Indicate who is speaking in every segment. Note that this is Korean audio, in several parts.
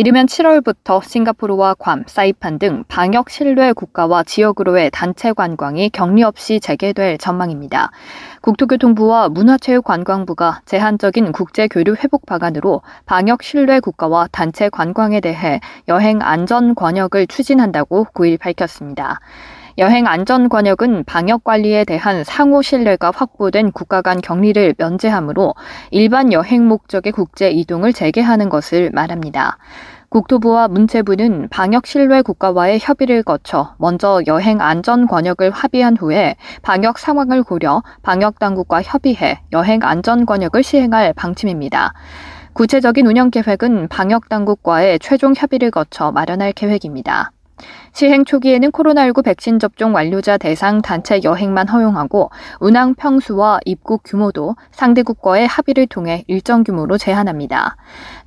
Speaker 1: 이르면 7월부터 싱가포르와 괌, 사이판 등 방역 신뢰 국가와 지역으로의 단체 관광이 격리 없이 재개될 전망입니다. 국토교통부와 문화체육관광부가 제한적인 국제교류 회복 방안으로 방역 신뢰 국가와 단체 관광에 대해 여행 안전 권역을 추진한다고 9일 밝혔습니다. 여행 안전 권역은 방역 관리에 대한 상호 신뢰가 확보된 국가 간 격리를 면제하므로 일반 여행 목적의 국제 이동을 재개하는 것을 말합니다. 국토부와 문체부는 방역 신뢰 국가와의 협의를 거쳐 먼저 여행 안전 권역을 합의한 후에 방역 상황을 고려 방역 당국과 협의해 여행 안전 권역을 시행할 방침입니다. 구체적인 운영 계획은 방역 당국과의 최종 협의를 거쳐 마련할 계획입니다. 시행 초기에는 코로나19 백신 접종 완료자 대상 단체 여행만 허용하고 운항 평수와 입국 규모도 상대국과의 합의를 통해 일정 규모로 제한합니다.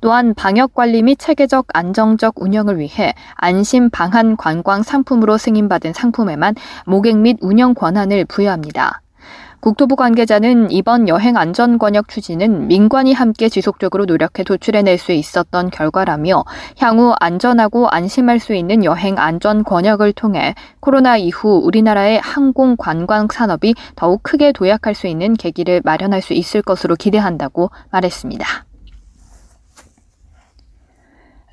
Speaker 1: 또한 방역 관리 및 체계적 안정적 운영을 위해 안심 방한 관광 상품으로 승인받은 상품에만 모객 및 운영 권한을 부여합니다. 국토부 관계자는 이번 여행 안전 권역 추진은 민관이 함께 지속적으로 노력해 도출해낼 수 있었던 결과라며 향후 안전하고 안심할 수 있는 여행 안전 권역을 통해 코로나 이후 우리나라의 항공 관광 산업이 더욱 크게 도약할 수 있는 계기를 마련할 수 있을 것으로 기대한다고 말했습니다.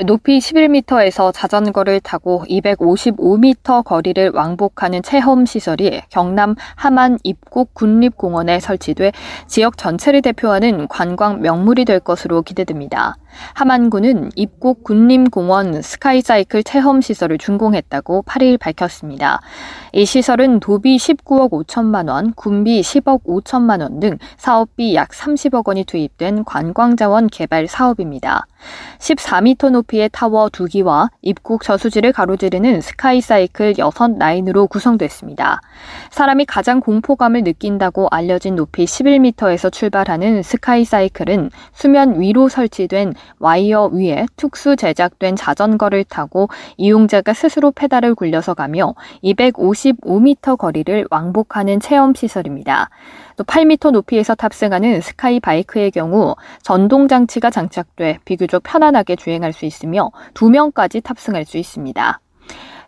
Speaker 1: 높이 11m에서 자전거를 타고 255m 거리를 왕복하는 체험 시설이 경남 함안 입국 군립공원에 설치돼 지역 전체를 대표하는 관광 명물이 될 것으로 기대됩니다. 함안군은 입국 군림공원 스카이사이클 체험 시설을 준공했다고 8일 밝혔습니다. 이 시설은 도비 19억 5천만 원, 군비 10억 5천만 원 등 사업비 약 30억 원이 투입된 관광자원 개발 사업입니다. 14m 높이 의 타워 2기와 입곡 저수지를 가로지르는 스카이사이클 6라인으로 구성됐습니다. 사람이 가장 공포감을 느낀다고 알려진 높이 11m에서 출발하는 스카이사이클은 수면 위로 설치된 와이어 위에 특수 제작된 자전거를 타고 이용자가 스스로 페달을 굴려서 가며 255m 거리를 왕복하는 체험 시설입니다. 또 8m 높이에서 탑승하는 스카이 바이크의 경우 전동 장치가 장착돼 비교적 편안하게 주행할 수 있으며 2명까지 탑승할 수 있습니다.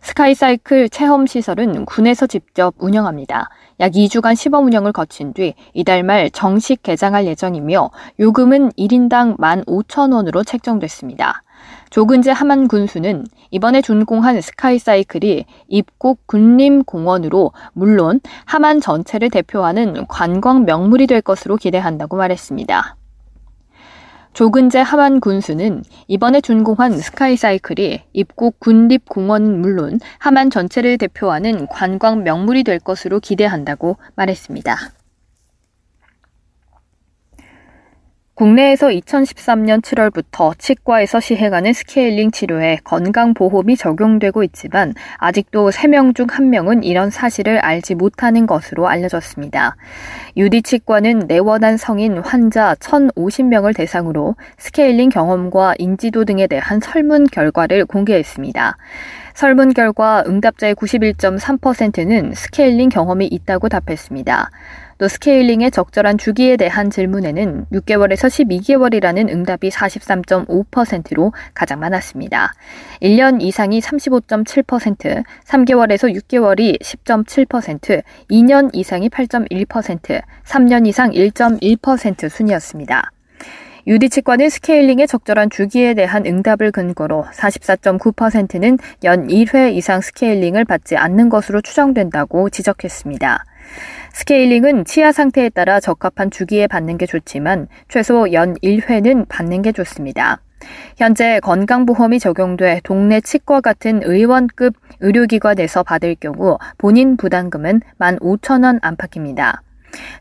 Speaker 1: 스카이사이클 체험 시설은 군에서 직접 운영합니다. 약 2주간 시범 운영을 거친 뒤 이달 말 정식 개장할 예정이며 요금은 1인당 15,000원으로 책정됐습니다. 조근재 하만 군수는 이번에 준공한 스카이사이클이 입국 군림공원으로 물론 하만 전체를 대표하는 관광 명물이 될 것으로 기대한다고 말했습니다. 조근재 하만 군수는 이번에 준공한 스카이사이클이 입국 군립공원 물론 하만 전체를 대표하는 관광 명물이 될 것으로 기대한다고 말했습니다. 국내에서 2013년 7월부터 치과에서 시행하는 스케일링 치료에 건강보험이 적용되고 있지만 아직도 3명 중 1명은 이런 사실을 알지 못하는 것으로 알려졌습니다. 유디치과는 내원한 성인 환자 1,050명을 대상으로 스케일링 경험과 인지도 등에 대한 설문 결과를 공개했습니다. 설문 결과 응답자의 91.3%는 스케일링 경험이 있다고 답했습니다. 또 스케일링의 적절한 주기에 대한 질문에는 6개월에서 12개월이라는 응답이 43.5%로 가장 많았습니다. 1년 이상이 35.7%, 3개월에서 6개월이 10.7%, 2년 이상이 8.1%, 3년 이상 1.1% 순이었습니다. 유디치과는 스케일링의 적절한 주기에 대한 응답을 근거로 44.9%는 연 1회 이상 스케일링을 받지 않는 것으로 추정된다고 지적했습니다. 스케일링은 치아 상태에 따라 적합한 주기에 받는 게 좋지만 최소 연 1회는 받는 게 좋습니다. 현재 건강보험이 적용돼 동네 치과 같은 의원급 의료기관에서 받을 경우 본인 부담금은 15,000원 안팎입니다.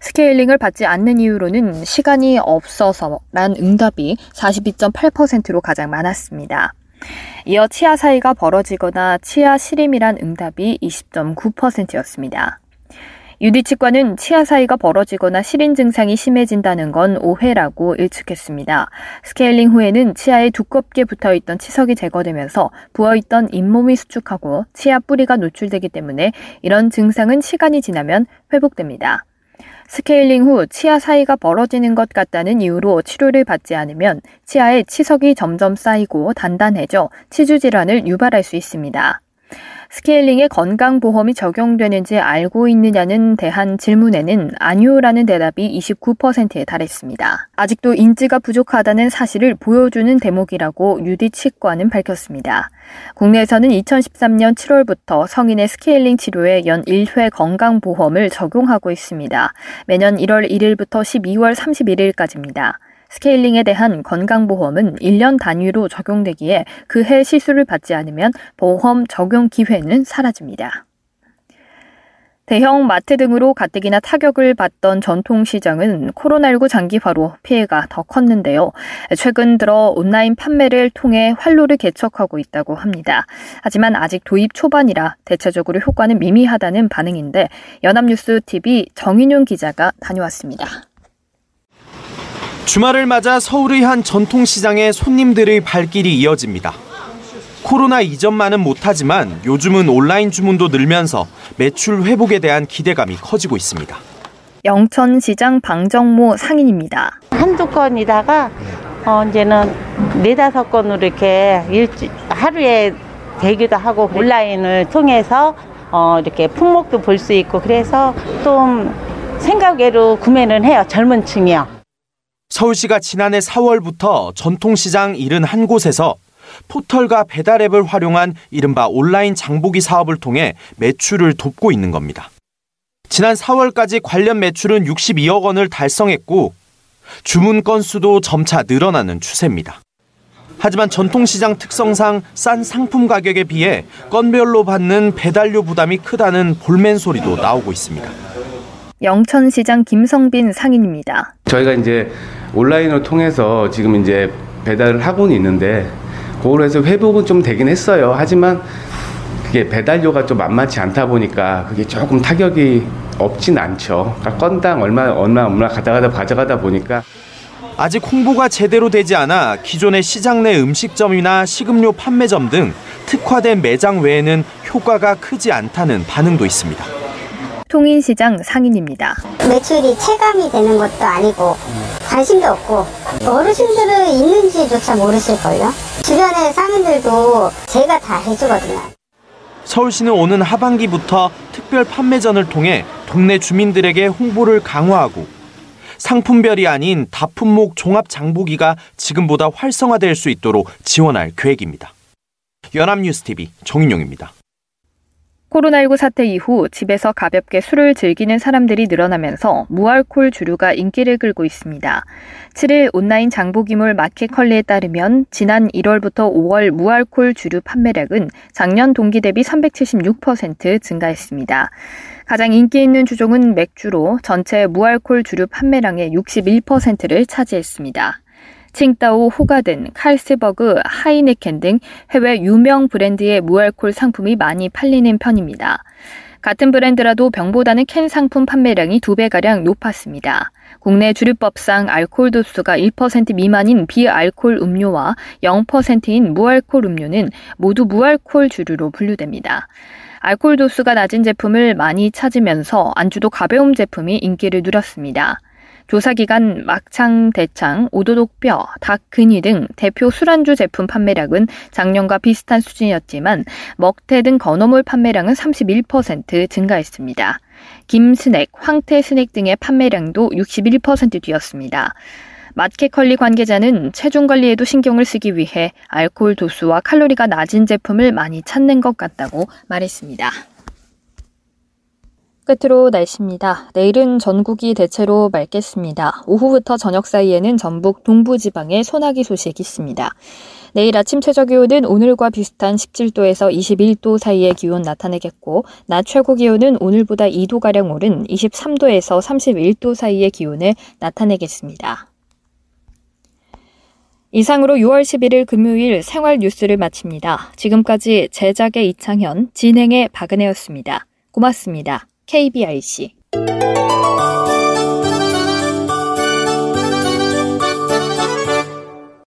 Speaker 1: 스케일링을 받지 않는 이유로는 시간이 없어서란 응답이 42.8%로 가장 많았습니다. 이어 치아 사이가 벌어지거나 치아 시림이란 응답이 20.9%였습니다. 유디 치과는 치아 사이가 벌어지거나 시린 증상이 심해진다는 건 오해라고 일축했습니다. 스케일링 후에는 치아에 두껍게 붙어 있던 치석이 제거되면서 부어 있던 잇몸이 수축하고 치아 뿌리가 노출되기 때문에 이런 증상은 시간이 지나면 회복됩니다. 스케일링 후 치아 사이가 벌어지는 것 같다는 이유로 치료를 받지 않으면 치아에 치석이 점점 쌓이고 단단해져 치주 질환을 유발할 수 있습니다. 스케일링에 건강보험이 적용되는지 알고 있느냐는 대한 질문에는 아니오라는 대답이 29%에 달했습니다. 아직도 인지가 부족하다는 사실을 보여주는 대목이라고 유디 치과는 밝혔습니다. 국내에서는 2013년 7월부터 성인의 스케일링 치료에 연 1회 건강보험을 적용하고 있습니다. 매년 1월 1일부터 12월 31일까지입니다. 스케일링에 대한 건강보험은 1년 단위로 적용되기에 그 해 시술을 받지 않으면 보험 적용 기회는 사라집니다. 대형 마트 등으로 가뜩이나 타격을 받던 전통시장은 코로나19 장기화로 피해가 더 컸는데요. 최근 들어 온라인 판매를 통해 활로를 개척하고 있다고 합니다. 하지만 아직 도입 초반이라 대체적으로 효과는 미미하다는 반응인데 연합뉴스 TV 정인용 기자가 다녀왔습니다.
Speaker 2: 주말을 맞아 서울의 한 전통시장에 손님들의 발길이 이어집니다. 코로나 이전만은 못하지만 요즘은 온라인 주문도 늘면서 매출 회복에 대한 기대감이 커지고 있습니다.
Speaker 1: 영천시장 방정모 상인입니다.
Speaker 3: 한두 건이다가 어, 이제는 네다섯 건으로 이렇게 일주, 하루에 되기도 하고 온라인을 통해서 어, 이렇게 품목도 볼 수 있고 그래서 좀 생각외로 구매는 해요. 젊은 층이요.
Speaker 2: 서울시가 지난해 4월부터 전통시장 71곳에서 포털과 배달 앱을 활용한 이른바 온라인 장보기 사업을 통해 매출을 돕고 있는 겁니다. 지난 4월까지 관련 매출은 62억 원을 달성했고 주문 건수도 점차 늘어나는 추세입니다. 하지만 전통시장 특성상 싼 상품 가격에 비해 건별로 받는 배달료 부담이 크다는 볼멘 소리도 나오고 있습니다.
Speaker 1: 영천시장 김성빈 상인입니다.
Speaker 4: 저희가 이제 온라인을 통해서 지금 이제 배달을 하고는 있는데 그걸로 해서 회복은 좀 되긴 했어요. 하지만 그게 배달료가 좀 만만치 않다 보니까 그게 조금 타격이 없진 않죠. 그러니까 건당 얼마 얼마 얼마 가져가다 가져가다 보니까
Speaker 2: 아직 홍보가 제대로 되지 않아 기존의 시장 내 음식점이나 식음료 판매점 등 특화된 매장 외에는 효과가 크지 않다는 반응도 있습니다.
Speaker 1: 통인시장 상인입니다.
Speaker 5: 매출이 체감이 되는 것도 아니고 관심도 없고 어르신들은 있는지조차 모르실걸요. 주변의 상인들도 제가 다 해주거든요.
Speaker 2: 서울시는 오는 하반기부터 특별 판매전을 통해 동네 주민들에게 홍보를 강화하고 상품별이 아닌 다품목 종합 장보기가 지금보다 활성화될 수 있도록 지원할 계획입니다. 연합뉴스TV 정인용입니다.
Speaker 1: 코로나19 사태 이후 집에서 가볍게 술을 즐기는 사람들이 늘어나면서 무알콜 주류가 인기를 끌고 있습니다. 7일 온라인 장보기물 마켓컬리에 따르면 지난 1월부터 5월 무알콜 주류 판매량은 작년 동기 대비 376% 증가했습니다. 가장 인기 있는 주종은 맥주로 전체 무알콜 주류 판매량의 61%를 차지했습니다. 칭따오, 호가든, 칼스버그, 하이네켄 등 해외 유명 브랜드의 무알콜 상품이 많이 팔리는 편입니다. 같은 브랜드라도 병보다는 캔 상품 판매량이 두 배가량 높았습니다. 국내 주류법상 알코올 도수가 1% 미만인 비알콜 음료와 0%인 무알콜 음료는 모두 무알콜 주류로 분류됩니다. 알코올 도수가 낮은 제품을 많이 찾으면서 안주도 가벼운 제품이 인기를 누렸습니다. 조사기간 막창, 대창, 오도독뼈, 닭 근위 등 대표 술안주 제품 판매량은 작년과 비슷한 수준이었지만 먹태 등 건어물 판매량은 31% 증가했습니다. 김스낵, 황태 스낵 등의 판매량도 61% 뛰었습니다. 마켓컬리 관계자는 체중 관리에도 신경을 쓰기 위해 알코올 도수와 칼로리가 낮은 제품을 많이 찾는 것 같다고 말했습니다. 끝으로 날씨입니다. 내일은 전국이 대체로 맑겠습니다. 오후부터 저녁 사이에는 전북 동부지방에 소나기 소식 있습니다. 내일 아침 최저 기온은 오늘과 비슷한 17도에서 21도 사이의 기온 나타내겠고, 낮 최고 기온은 오늘보다 2도가량 오른 23도에서 31도 사이의 기온을 나타내겠습니다. 이상으로 6월 11일 금요일 생활 뉴스를 마칩니다. 지금까지 제작의 이창현, 진행의 박은혜였습니다. 고맙습니다. KBRC